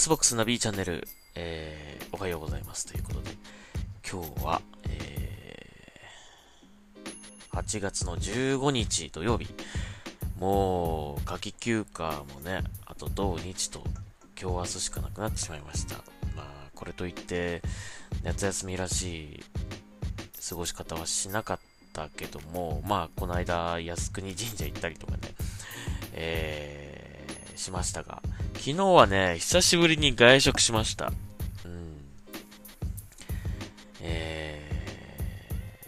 Xbox ナビチャンネル、えー、おはようございますということで、今日は、えー、8月の15日土曜日、もう、夏季休暇もね、あと土日と今日明日しかなくなってしまいました。まあ、これといって、夏休みらしい過ごし方はしなかったけども、まあ、この間、靖国神社行ったりとかね、えー、しましたが、昨日はね、久しぶりに外食しました。うん。え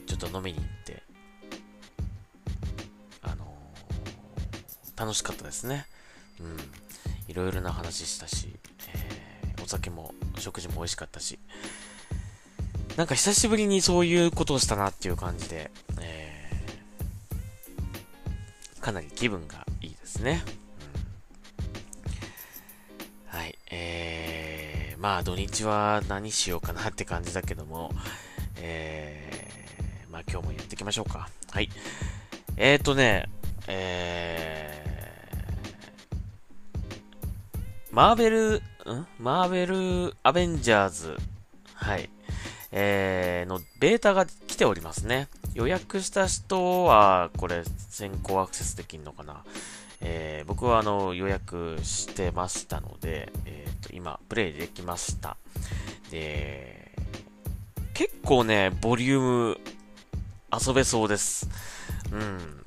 ー、ちょっと飲みに行って、あのー、楽しかったですね。うん。いろいろな話したし、えー、お酒も、食事も美味しかったし、なんか久しぶりにそういうことをしたなっていう感じで、えー、かなり気分がいいですね。まあ土日は何しようかなって感じだけども、えー、まあ今日もやっていきましょうか。はい。えーとね、えー、マーベル、ん？マーベルアベンジャーズ、はい、えー、のベータが来ておりますね。予約した人は、これ先行アクセスできるのかなえー、僕はあの予約してましたので、え、と今、プレイできました。で、結構ね、ボリューム遊べそうです。うん。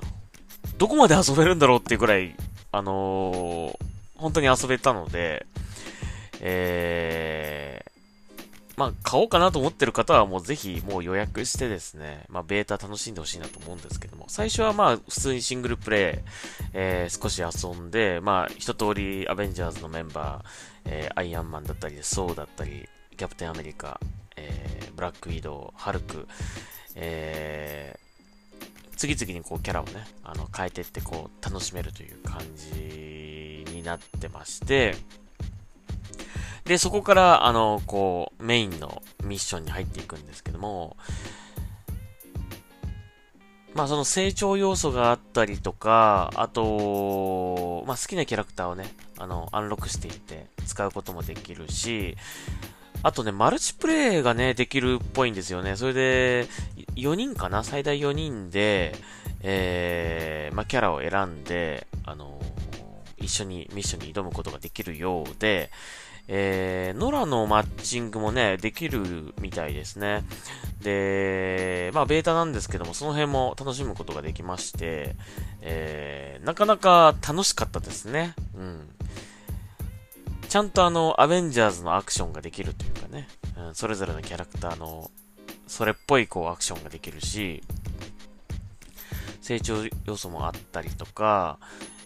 どこまで遊べるんだろうっていうくらい、あのー、本当に遊べたので、えまあ、買おうかなと思ってる方はもうぜひもう予約してですね、まあ、ベータ楽しんでほしいなと思うんですけども、最初はまあ、普通にシングルプレイ、えー、少し遊んで、まあ、一通りアベンジャーズのメンバー、えー、アイアンマンだったり、ソーだったり、キャプテンアメリカ、えー、ブラックウィドウ、ハルク、えー、次々にこうキャラをね、あの、変えてってこう、楽しめるという感じになってまして、で、そこから、あの、こう、メインのミッションに入っていくんですけども、まあその成長要素があったりとか、あと、まあ好きなキャラクターをね、あの、アンロックしていって使うこともできるし、あとね、マルチプレイがね、できるっぽいんですよね。それで、4人かな？最大4人で、えー、まあキャラを選んで、あの一緒にミッションに挑むことができるようで、えー、ノラのマッチングもね、できるみたいですね。で、まあ、ベータなんですけども、その辺も楽しむことができまして、えー、なかなか楽しかったですね。うん。ちゃんとあの、アベンジャーズのアクションができるというかね、うん、それぞれのキャラクターの、それっぽいこう、アクションができるし、成長要素もあったりとか、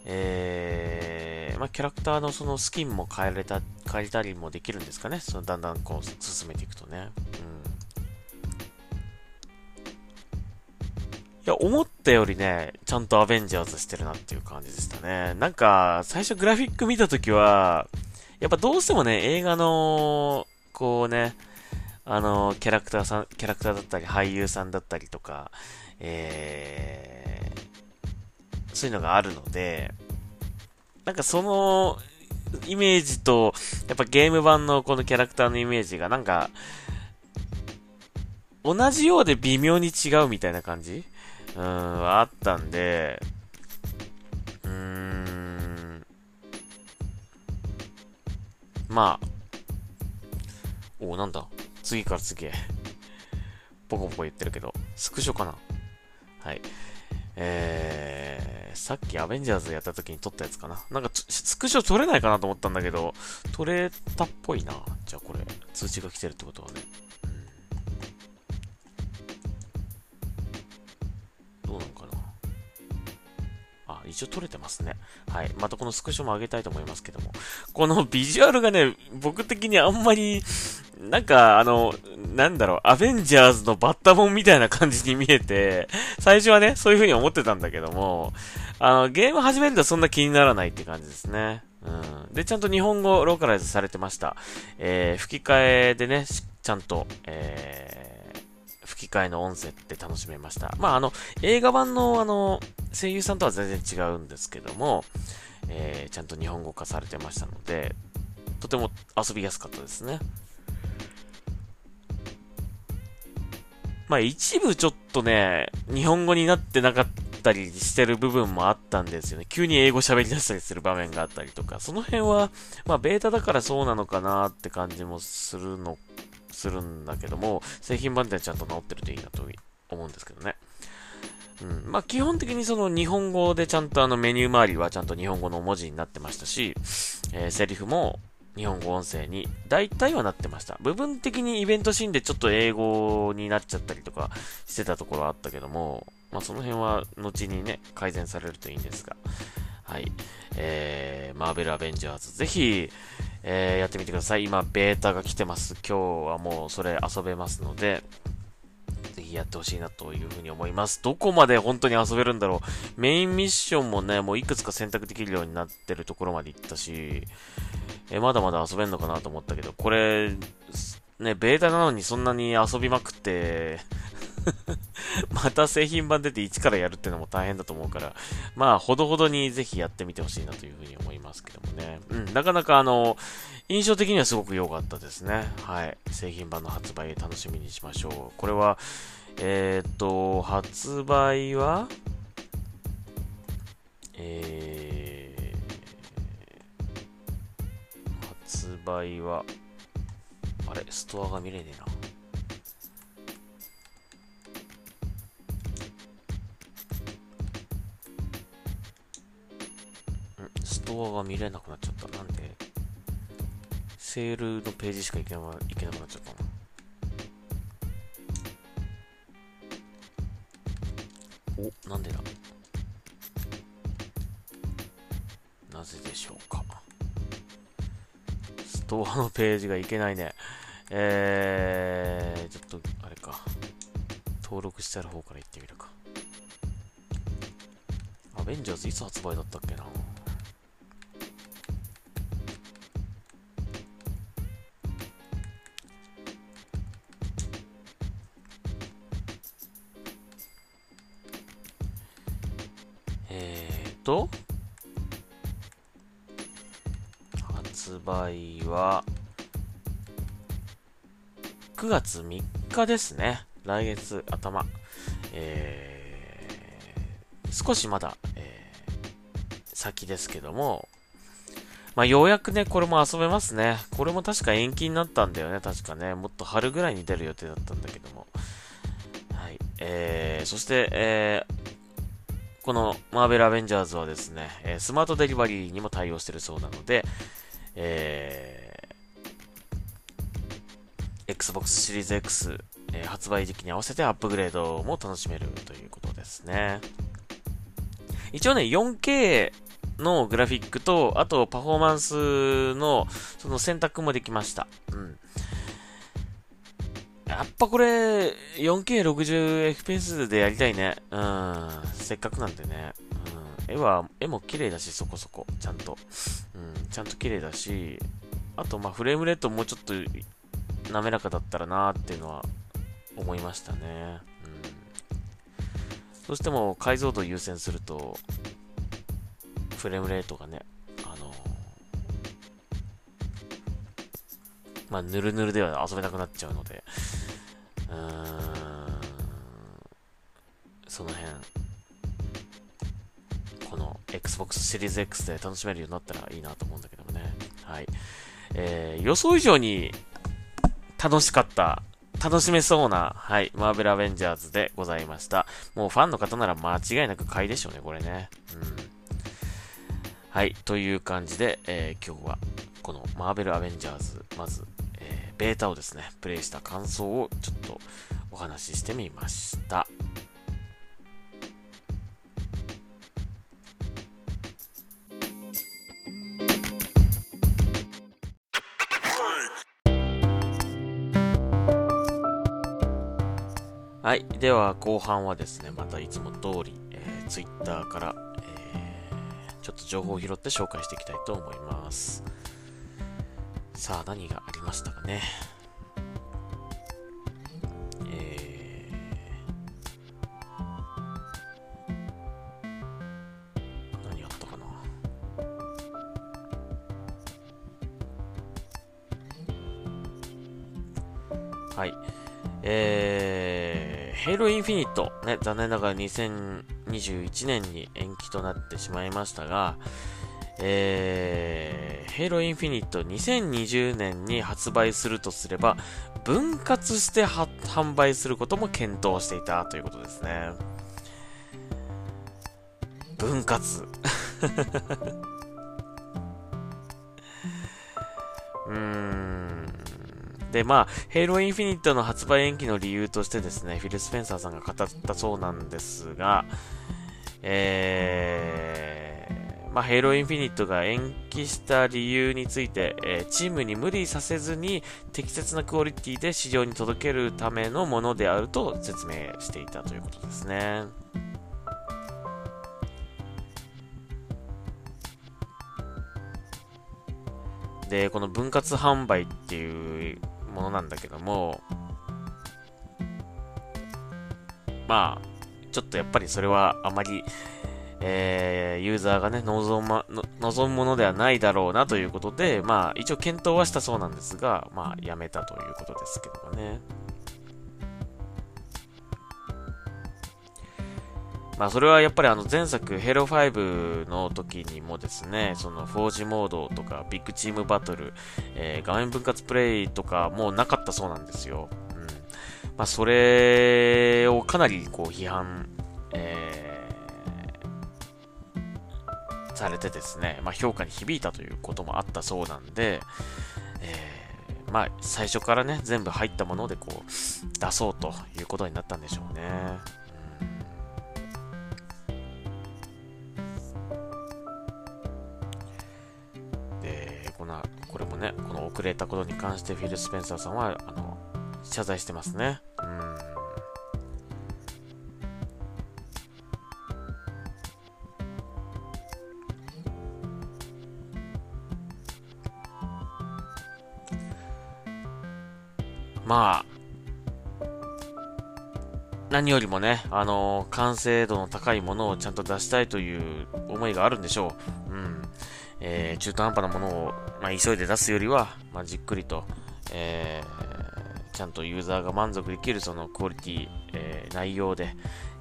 えー、まあ、キャラクターのそのスキンも変えれた、変えたりもできるんですかね？そのだんだんこう進めていくとね。うん。いや、思ったよりね、ちゃんとアベンジャーズしてるなっていう感じでしたね。なんか、最初グラフィック見たときは、やっぱどうしてもね、映画の、こうね、あの、キャラクターさん、キャラクターだったり、俳優さんだったりとか、えー、そういうのがあるので、なんかその、イメージと、やっぱゲーム版のこのキャラクターのイメージがなんか、同じようで微妙に違うみたいな感じ？うん、あったんで、うーん、まあ、おなんだ。次から次へ。ポコポコ言ってるけど、スクショかな。はい。えー、さっきアベンジャーズやった時に撮ったやつかな。なんかスクショ撮れないかなと思ったんだけど、撮れたっぽいな。じゃあこれ、通知が来てるってことはね。どうなのかなあ、一応撮れてますね。はい。またこのスクショも上げたいと思いますけども。このビジュアルがね、僕的にあんまり、なんか、あの、なんだろう、アベンジャーズのバッタモンみたいな感じに見えて、最初はね、そういう風に思ってたんだけども、あの、ゲーム始めるとそんな気にならないって感じですね。うん。で、ちゃんと日本語ローカライズされてました。えー、吹き替えでね、ちゃんと、えー、吹き替えの音声って楽しめました。まあ、あの、映画版のあの、声優さんとは全然違うんですけども、えー、ちゃんと日本語化されてましたので、とても遊びやすかったですね。まあ一部ちょっとね、日本語になってなかったりしてる部分もあったんですよね。急に英語喋り出したりする場面があったりとか、その辺は、まあベータだからそうなのかなって感じもするの、するんだけども、製品版ではちゃんと直ってるといいなと思うんですけどね。うん。まあ、基本的にその日本語でちゃんとあのメニュー周りはちゃんと日本語の文字になってましたし、えー、セリフも日本語音声に大体はなってました。部分的にイベントシーンでちょっと英語になっちゃったりとかしてたところあったけども、まあ、その辺は後にね、改善されるといいんですが。はい。えー、マーベルアベンジャーズ、ぜひ、えー、やってみてください。今、ベータが来てます。今日はもうそれ遊べますので、ひやってほしいなというふうに思います。どこまで本当に遊べるんだろう。メインミッションもね、もういくつか選択できるようになってるところまで行ったし、えまだまだ遊べんのかなと思ったけど、これ、ね、ベータなのにそんなに遊びまくって また製品版出て1からやるってのも大変だと思うから、まあ、ほどほどにぜひやってみてほしいなというふうに思いますけどもね。うん、なかなかあの、印象的にはすごく良かったですね。はい。製品版の発売楽しみにしましょう。これは、えー、っと、発売は、えー、発売は、あれ、ストアが見れねえな。ストアが見れなくなっちゃった。なんでセールのページしか行けな行けなくなっちゃったこのページがいけないね。えー、ちょっと、あれか。登録してある方から行ってみるか。アベンジャーズいつ発売だったっけな発売は、9月3日ですね。来月頭。えー、少しまだ、えー、先ですけども、まあ、ようやくね、これも遊べますね。これも確か延期になったんだよね、確かね。もっと春ぐらいに出る予定だったんだけども。はい。えー、そして、えー、このマーベルアベンジャーズはですね、えスマートデリバリーにも対応してるそうなので、えー、Xbox シリーズ X、えー、発売時期に合わせてアップグレードも楽しめるということですね。一応ね、4K のグラフィックと、あとパフォーマンスのその選択もできました。うん。やっぱこれ、4K60fps でやりたいね。うん。せっかくなんでね。絵は、絵も綺麗だし、そこそこ。ちゃんと。うん。ちゃんと綺麗だし、あと、ま、フレームレートもうちょっと滑らかだったらなーっていうのは思いましたね。うん。どうしても解像度優先すると、フレームレートがね、あのまあ、ぬるぬるでは遊べなくなっちゃうので、うーん、その辺、Xbox シリーズ X で楽しめるようになったらいいなと思うんだけどもね。はい。えー、予想以上に楽しかった、楽しめそうな、はい、マーベルアベンジャーズでございました。もうファンの方なら間違いなく買いでしょうね、これね。うん。はい、という感じで、えー、今日は、このマーベルアベンジャーズ、まずえーベータをですね、プレイした感想をちょっとお話ししてみました。はい。では、後半はですね、またいつも通り、えー、Twitter から、えー、ちょっと情報を拾って紹介していきたいと思います。さあ、何がありましたかね。フィニット、ね、残念ながら2021年に延期となってしまいましたが、えー、ヘイロインフィニット2020年に発売するとすれば、分割して販売することも検討していたということですね。分割。うーん。で、まあ、ヘイローインフィニットの発売延期の理由としてですね、フィル・スペンサーさんが語ったそうなんですが、えー、まあ、ヘイローインフィニットが延期した理由について、えー、チームに無理させずに適切なクオリティで市場に届けるためのものであると説明していたということですね。で、この分割販売っていうものなんだけども、まあ、ちょっとやっぱりそれはあまり、えー、ユーザーがね、望ま、望むものではないだろうなということで、まあ、一応検討はしたそうなんですが、まあ、やめたということですけどもね。まあそれはやっぱりあの前作 Halo 5の時にもですね、その 4G モードとかビッグチームバトル、えー、画面分割プレイとかもうなかったそうなんですよ。うん。まあそれをかなりこう批判、えー、されてですね、まあ評価に響いたということもあったそうなんで、えー、まあ最初からね、全部入ったものでこう出そうということになったんでしょうね。遅れたことに関してフィル・スペンサーさんは、あの、謝罪してますね。うん。まあ、何よりもね、あのー、完成度の高いものをちゃんと出したいという思いがあるんでしょう。えー、中途半端なものを、まあ、急いで出すよりは、まあ、じっくりと、えー、ちゃんとユーザーが満足できるそのクオリティ、えー、内容で、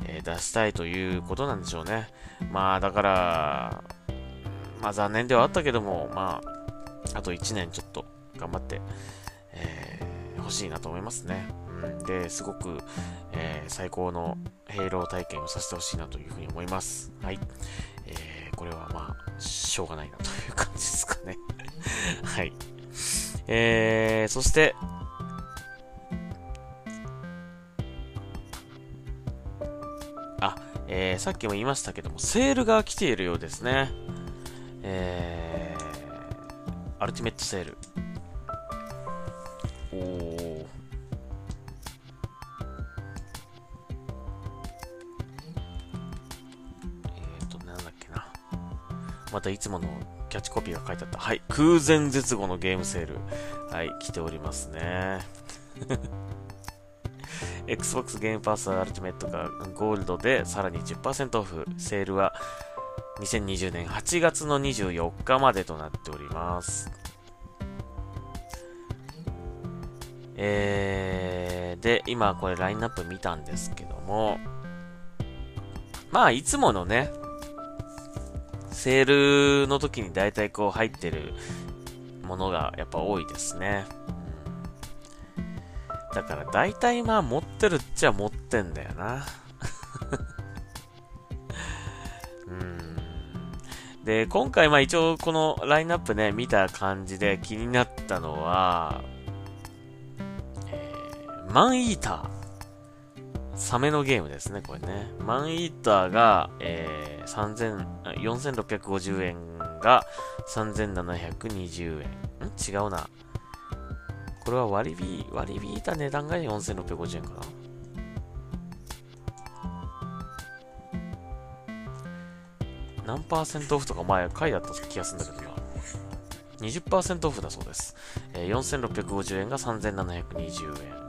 え出したいということなんでしょうね。まあ、だから、まあ残念ではあったけども、まあ、あと1年ちょっと頑張って、え欲しいなと思いますね。うん、で、すごく、え最高のヘイロー体験をさせてほしいなというふうに思います。はい。えこれはまあ、しょうがないなという感じですかねはい。えー、そして、あ、えー、さっきも言いましたけども、セールが来ているようですね。えー、アルティメットセール。おー。またいつものキャッチコピーが書いてあった。はい。空前絶後のゲームセール。はい。来ておりますね。Xbox ゲームパスアルティメットがゴールドでさらに10%オフ。セールは2020年8月の24日までとなっております。えー、で、今これラインナップ見たんですけども、まあ、いつものね、セールの時に大体こう入ってるものがやっぱ多いですね。だから大体まあ持ってるっちゃ持ってんだよな。うん。で、今回まあ一応このラインナップね、見た感じで気になったのは、えー、マンイーター。サメのゲームですね、これね。マンイーターが、えー、4650円が3720円。ん？違うな。これは割り引、割り引いた値段が4650円かな。何パーセントオフとか前書いてあった気がするんだけどな。20%オフだそうです。えー、4650円が3720円。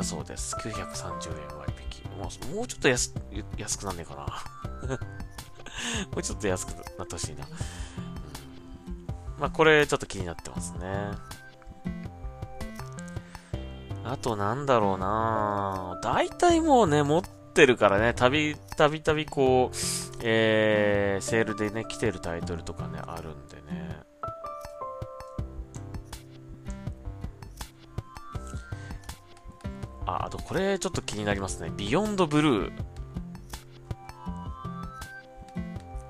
だそうです。930円割引。もうもうちょっと安安くなんねえかな。もうちょっと安くなってほしいな。うん、まあ、これちょっと気になってますね。あとなんだろうな大体もうね、持ってるからね、たび、たびたびこう、えー、セールでね、来てるタイトルとかね、あるんでね。あ、あとこれちょっと気になりますね。ビヨンドブルー。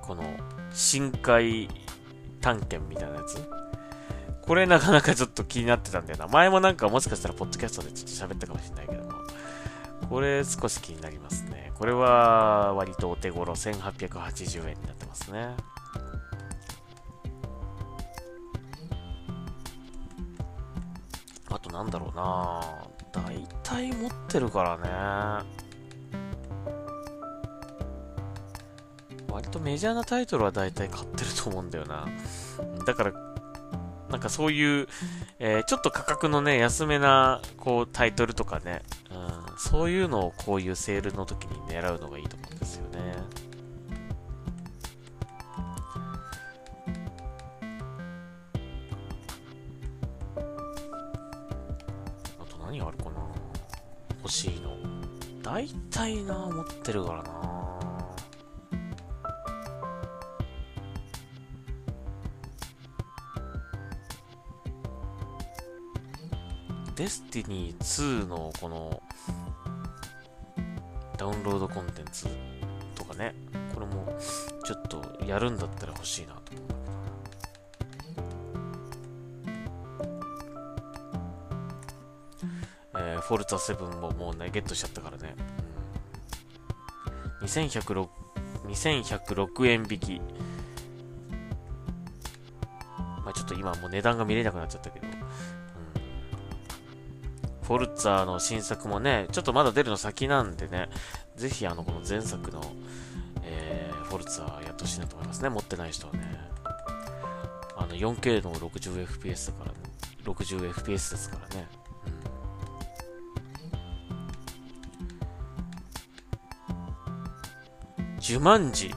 この、深海探検みたいなやつ。これなかなかちょっと気になってたんだよな。前もなんかもしかしたらポッドキャストでちょっと喋ったかもしれないけども。これ少し気になりますね。これは割とお手頃1880円になってますね。あとなんだろうな大体持ってるからね。割とメジャーなタイトルは大体買ってると思うんだよな。だからなんかそういう、えー、ちょっと価格のね、安めな、こう、タイトルとかね、うん、そういうのをこういうセールの時に狙うのがいいと大体な、持ってるからな。デスティニー2のこのダウンロードコンテンツとかね、これもちょっとやるんだったら欲しいなと思うえー、フォルツァ7ももうね、ゲットしちゃったからね。2106, 2106円引き。まあちょっと今もう値段が見れなくなっちゃったけど、フォルツァの新作もね、ちょっとまだ出るの先なんでね、ぜひあの、この前作の、えー、フォルツァやってほしいなと思いますね。持ってない人はね。あの、4K の 60fps だからね、60fps ですからね。ジュマンジ、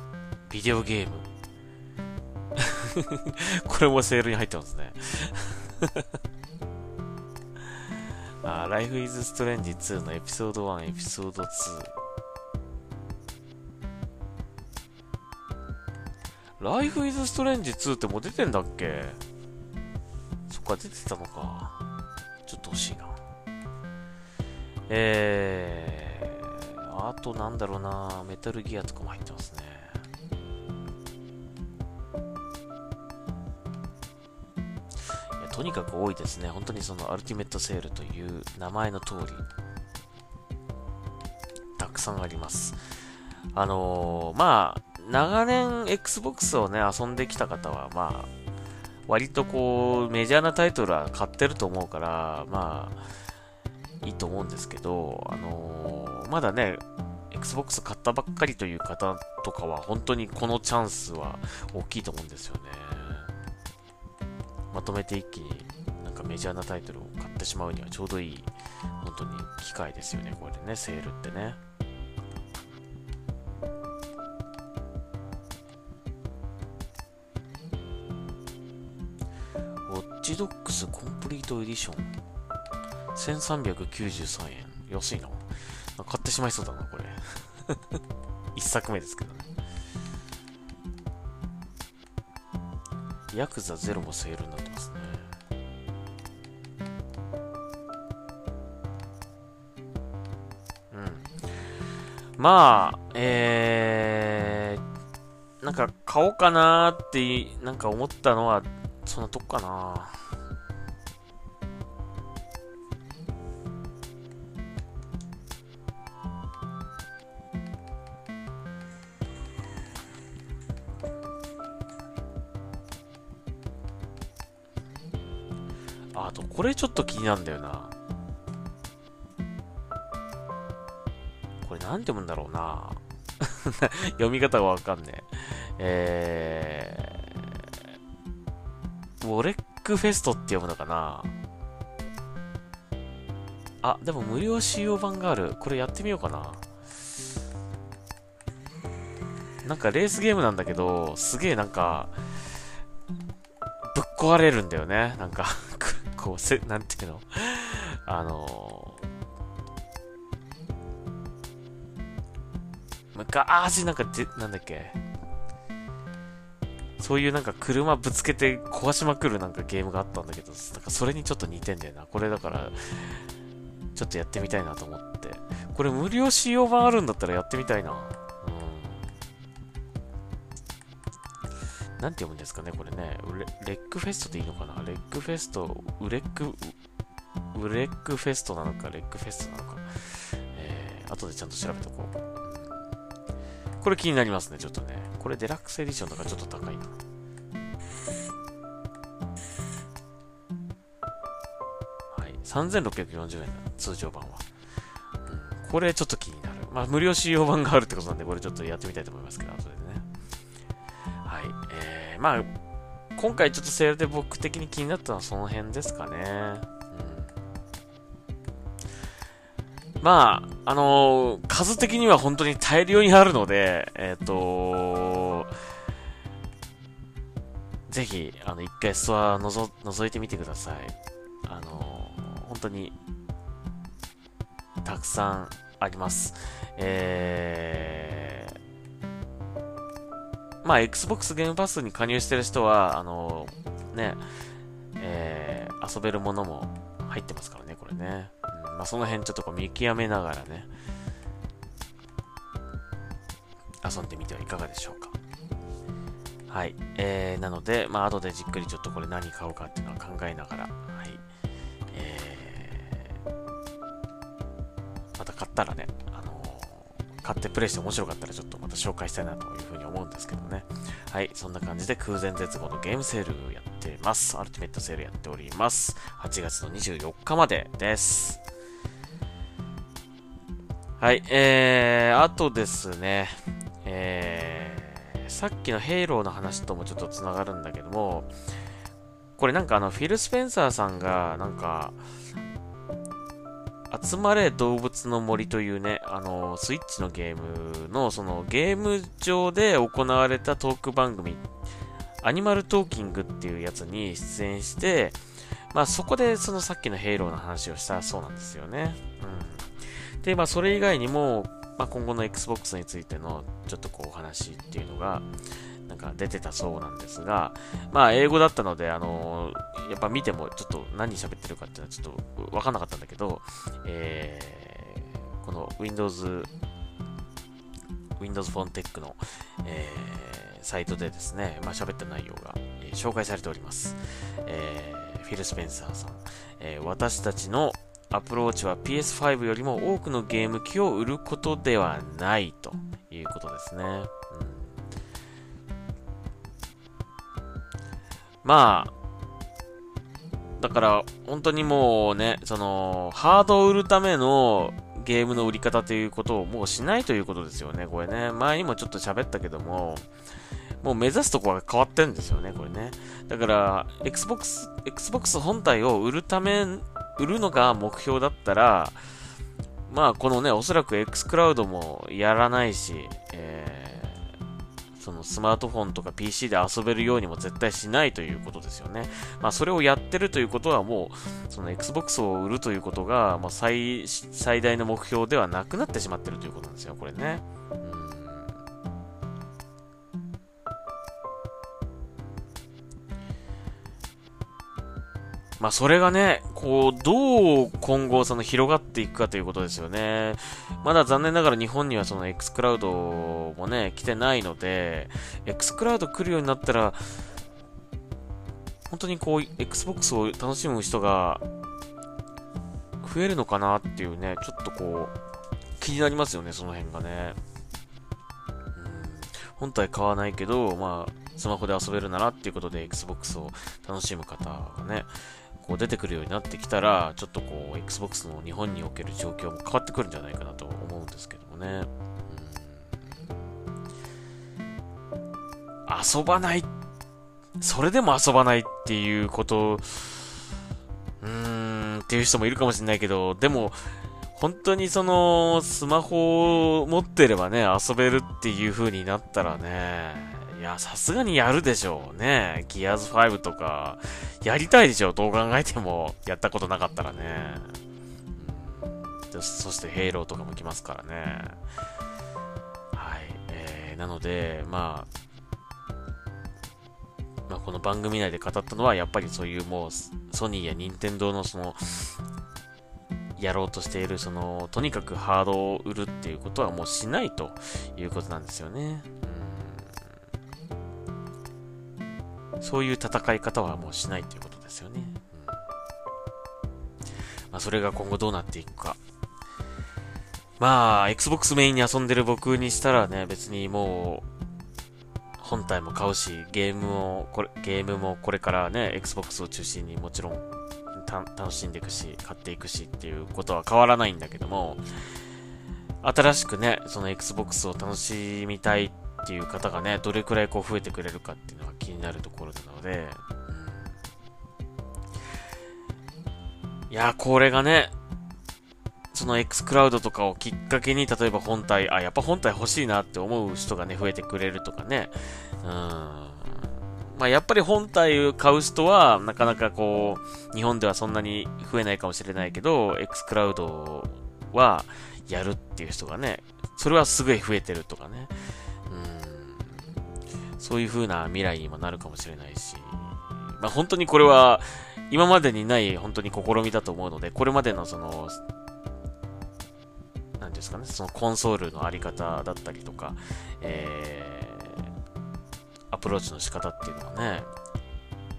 ビデオゲーム。これもセールに入ってますね。あ、Life is Strange 2のエピソード1、エピソード2。Life is Strange 2ってもう出てんだっけ？そっか、出てたのか。ちょっと欲しいな。えー、となんだろうな、メタルギアとかも入ってますね。とにかく多いですね。本当にそのアルティメットセールという名前の通り、たくさんあります。あのー、まあ、長年 Xbox をね、遊んできた方は、まあ、割とこう、メジャーなタイトルは買ってると思うから、まあ、いいと思うんですけど、あのー、まだね、Xbox 買ったばっかりという方とかは、本当にこのチャンスは大きいと思うんですよね。まとめて一気になんかメジャーなタイトルを買ってしまうにはちょうどいい本当に機会ですよねこれでねセールってね。ウォッチドックスコンプリートエディション1393円。安いな。買ってしまいそうだなこれ 一作目ですけどねヤクザゼロもセールになってますね。うん。まあ、えー、なんか買おうかなーって、なんか思ったのは、そんなとこかなこれちょっと気になるんだよな。これなんて読むんだろうな。読み方がわかんねえ。えー、ウォレックフェストって読むのかなあ、でも無料使用版がある。これやってみようかな。なんかレースゲームなんだけど、すげえなんか、ぶっ壊れるんだよね。なんかこう、せ、なんていうの、あのー、昔なんかで、なんだっけ、そういうなんか車ぶつけて壊しまくるなんかゲームがあったんだけど、なんかそれにちょっと似てんだよな。これだから、ちょっとやってみたいなと思って。これ無料使用版あるんだったらやってみたいな。なんて読むんですかね、これね。レックフェストでいいのかな？レックフェスト、ウレック、ウレックフェストなのか、レックフェストなのか。えー、後でちゃんと調べておこう。これ気になりますね、ちょっとね。これデラックスエディションとかちょっと高いな。はい。3640円だ、通常版は。うん。これちょっと気になる。まあ、無料使用版があるってことなんで、これちょっとやってみたいと思いますけど、後でね。まあ、今回ちょっとセールで僕的に気になったのはその辺ですかね。まあ、あのー、数的には本当に大量にあるので、えっ、ー、とぜひ、あの、一回ストアのぞ、覗いてみてください。あのー、本当に、たくさんあります。えー、まあ、Xbox ゲームパスに加入してる人は、あのね、えー、遊べるものも入ってますからね、これね。まあ、その辺ちょっとこう見極めながらね、遊んでみてはいかがでしょうか。はい。えー、なので、まあ、後でじっくりちょっとこれ何買おうかっていうのは考えながら、はい。えー、また買ったらね、買ってプレイして面白かったらちょっとまた紹介したいなというふうに思うんですけどね。はい。そんな感じで空前絶後のゲームセールやってます。アルティメットセールやっております。8月の24日までです。はい、えー、あとですね、えー、さっきのヘイローの話ともちょっと繋がるんだけども、これなんかあの、フィル・スペンサーさんが、なんか、集まれ動物の森というね、あの、スイッチのゲームの、そのゲーム上で行われたトーク番組、アニマルトーキングっていうやつに出演して、まあそこでそのさっきのヘイローの話をしたそうなんですよね。うん。で、まあ、それ以外にも、まあ、今後の Xbox についてのちょっとこうお話っていうのが、か出てたそうなんですが、まあ、英語だったので、あのー、やっぱ見てもちょっと何喋ってるかっていうのはちょっとわかんなかったんだけど、えー、この Windows、Windows Phone Tech の、えー、サイトでですね、まあ、喋った内容が、え、紹介されております。えー、フィル・スペンサーさん、えー、私たちのアプローチは PS5 よりも多くのゲーム機を売ることではないということですね。うん、まあ、だから本当にもうね、その、ハードを売るためのゲームの売り方ということをもうしないということですよね、これね。前にもちょっと喋ったけども、もう目指すところが変わってるんですよね、これね。だから、Xbox、Xbox 本体を売るため売るのが目標だったら、まあ、このね、おそらく X クラウドもやらないし、えー、そのスマートフォンとか PC で遊べるようにも絶対しないということですよね。まあ、それをやってるということはもう、その Xbox を売るということが、まあ、最、最大の目標ではなくなってしまってるということなんですよ、これね。まあ、それがね、こう、どう今後その広がっていくかということですよね。まだ残念ながら日本にはその X クラウドもね、来てないので、X クラウド来るようになったら、本当にこう、Xbox を楽しむ人が増えるのかなっていうね、ちょっとこう、気になりますよね、その辺がね。本体買わないけど、まあ、スマホで遊べるならっていうことで Xbox を楽しむ方がね、こう出てくるようになってきたら、ちょっとこう、Xbox の日本における状況も変わってくるんじゃないかなと思うんですけどもね。遊ばない、それでも遊ばないっていうこと、うーん、っていう人もいるかもしれないけど、でも、本当にその、スマホを持ってればね、遊べるっていう風になったらね、や、さすがにやるでしょうね。ギアーズ5とか、やりたいでしょう。どう考えても、やったことなかったらね。うん、そして、ヘイローとかも来ますからね。はい。えーなので、まあ、まあ、この番組内で語ったのは、やっぱりそういうもう、ソニーや任天堂のその、やろうとしている、その、とにかくハードを売るっていうことはもうしないということなんですよね。うん、そういう戦い方はもうしないということですよね。うん、まあ、それが今後どうなっていくか。まあ、Xbox メインに遊んでる僕にしたらね、別にもう、本体も買うし、ゲームも、これ、ゲームもこれからね、Xbox を中心にもちろん、楽しんでいくし、買っていくしっていうことは変わらないんだけども、新しくね、その Xbox を楽しみたいっっていう方がね、どれくらいこう増えてくれるかっていうのが気になるところなので、いや、これがね、その X クラウドとかをきっかけに、例えば本体、あ、やっぱ本体欲しいなって思う人がね、増えてくれるとかね。うん。まあ、やっぱり本体を買う人は、なかなかこう、日本ではそんなに増えないかもしれないけど、X クラウドはやるっていう人がね、それはすごい増えてるとかね。そういう風な未来にもなるかもしれないし。まあ、本当にこれは、今までにない本当に試みだと思うので、これまでのその、何ですかね、そのコンソールのあり方だったりとか、えー、アプローチの仕方っていうのはね、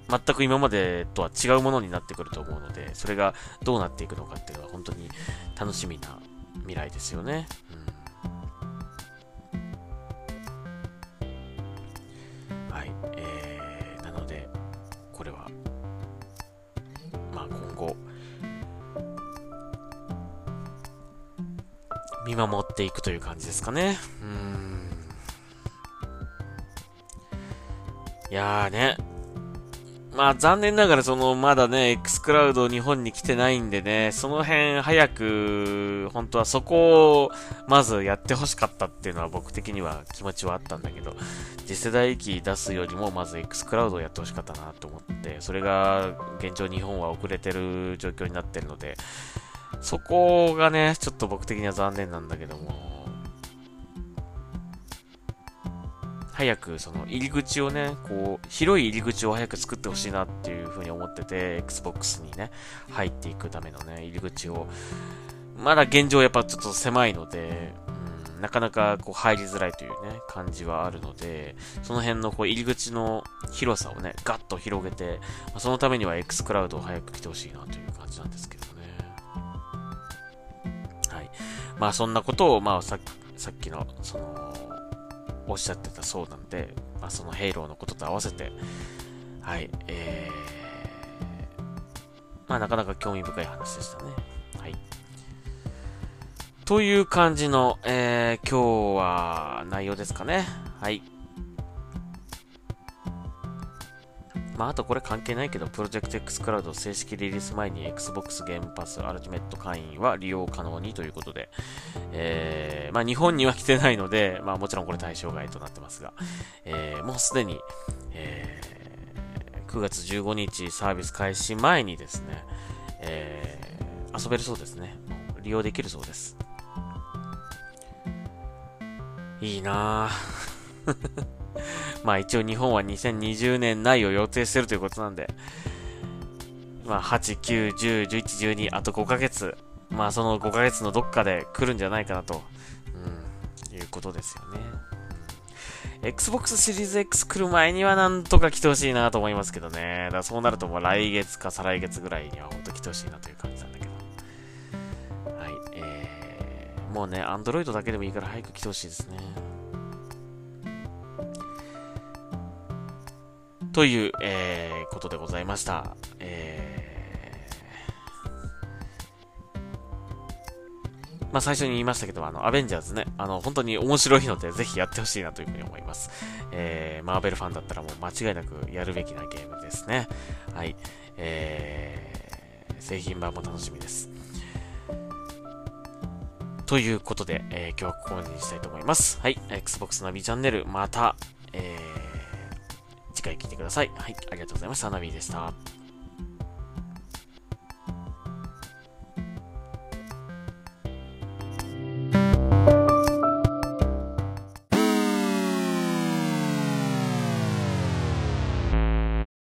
全く今までとは違うものになってくると思うので、それがどうなっていくのかっていうのは本当に楽しみな未来ですよね。うん、見守っていくという感じですかね。うん。いやーね。まあ残念ながらそのまだね、X クラウド日本に来てないんでね、その辺早く、本当はそこをまずやってほしかったっていうのは僕的には気持ちはあったんだけど、次世代機出すよりもまず X クラウドをやってほしかったなと思って、それが現状日本は遅れてる状況になってるので、そこがね、ちょっと僕的には残念なんだけども、早くその入り口をね、こう、広い入り口を早く作ってほしいなっていうふうに思ってて、Xbox にね、入っていくためのね、入り口を、まだ現状やっぱちょっと狭いので、うん、なかなかこう入りづらいというね、感じはあるので、その辺のこう入り口の広さをね、ガッと広げて、そのためには X クラウドを早く来てほしいなという感じなんですけど。まあそんなことを、まあささっきの、その、おっしゃってたそうなんで、まあそのヘイローのことと合わせて、はい、えー、まあなかなか興味深い話でしたね。はい。という感じの、えー、今日は内容ですかね。はい。まあ、あとこれ関係ないけど、プロジェクト X クラウド正式リリース前に Xbox ゲームパスアルティメット会員は利用可能にということで、えー、まあ、日本には来てないので、まあ、もちろんこれ対象外となってますが、えー、もうすでに、えー、9月15日サービス開始前にですね、えー、遊べるそうですね。利用できるそうです。いいなぁ。まあ一応日本は2020年内を予定してるということなんで、まあ8、9、10、11、12、あと5ヶ月。まあその5ヶ月のどっかで来るんじゃないかなと、うん、いうことですよね。Xbox シリーズ X 来る前にはなんとか来てほしいなと思いますけどね。だからそうなるともう来月か再来月ぐらいには本当来てほしいなという感じなんだけど。はい。えー、もうね、Android だけでもいいから早く来てほしいですね。という、えー、ことでございました。えー、まあ最初に言いましたけど、あの、アベンジャーズね、あの、本当に面白いので、ぜひやってほしいなというふうに思います。えー、マーベルファンだったらもう間違いなくやるべきなゲームですね。はい。えー、製品版も楽しみです。ということで、えー、今日はここまでにしたいと思います。はい。Xbox ナビチャンネル、また、えー、次回聞いてください。はい、ありがとうございました。ナビでした。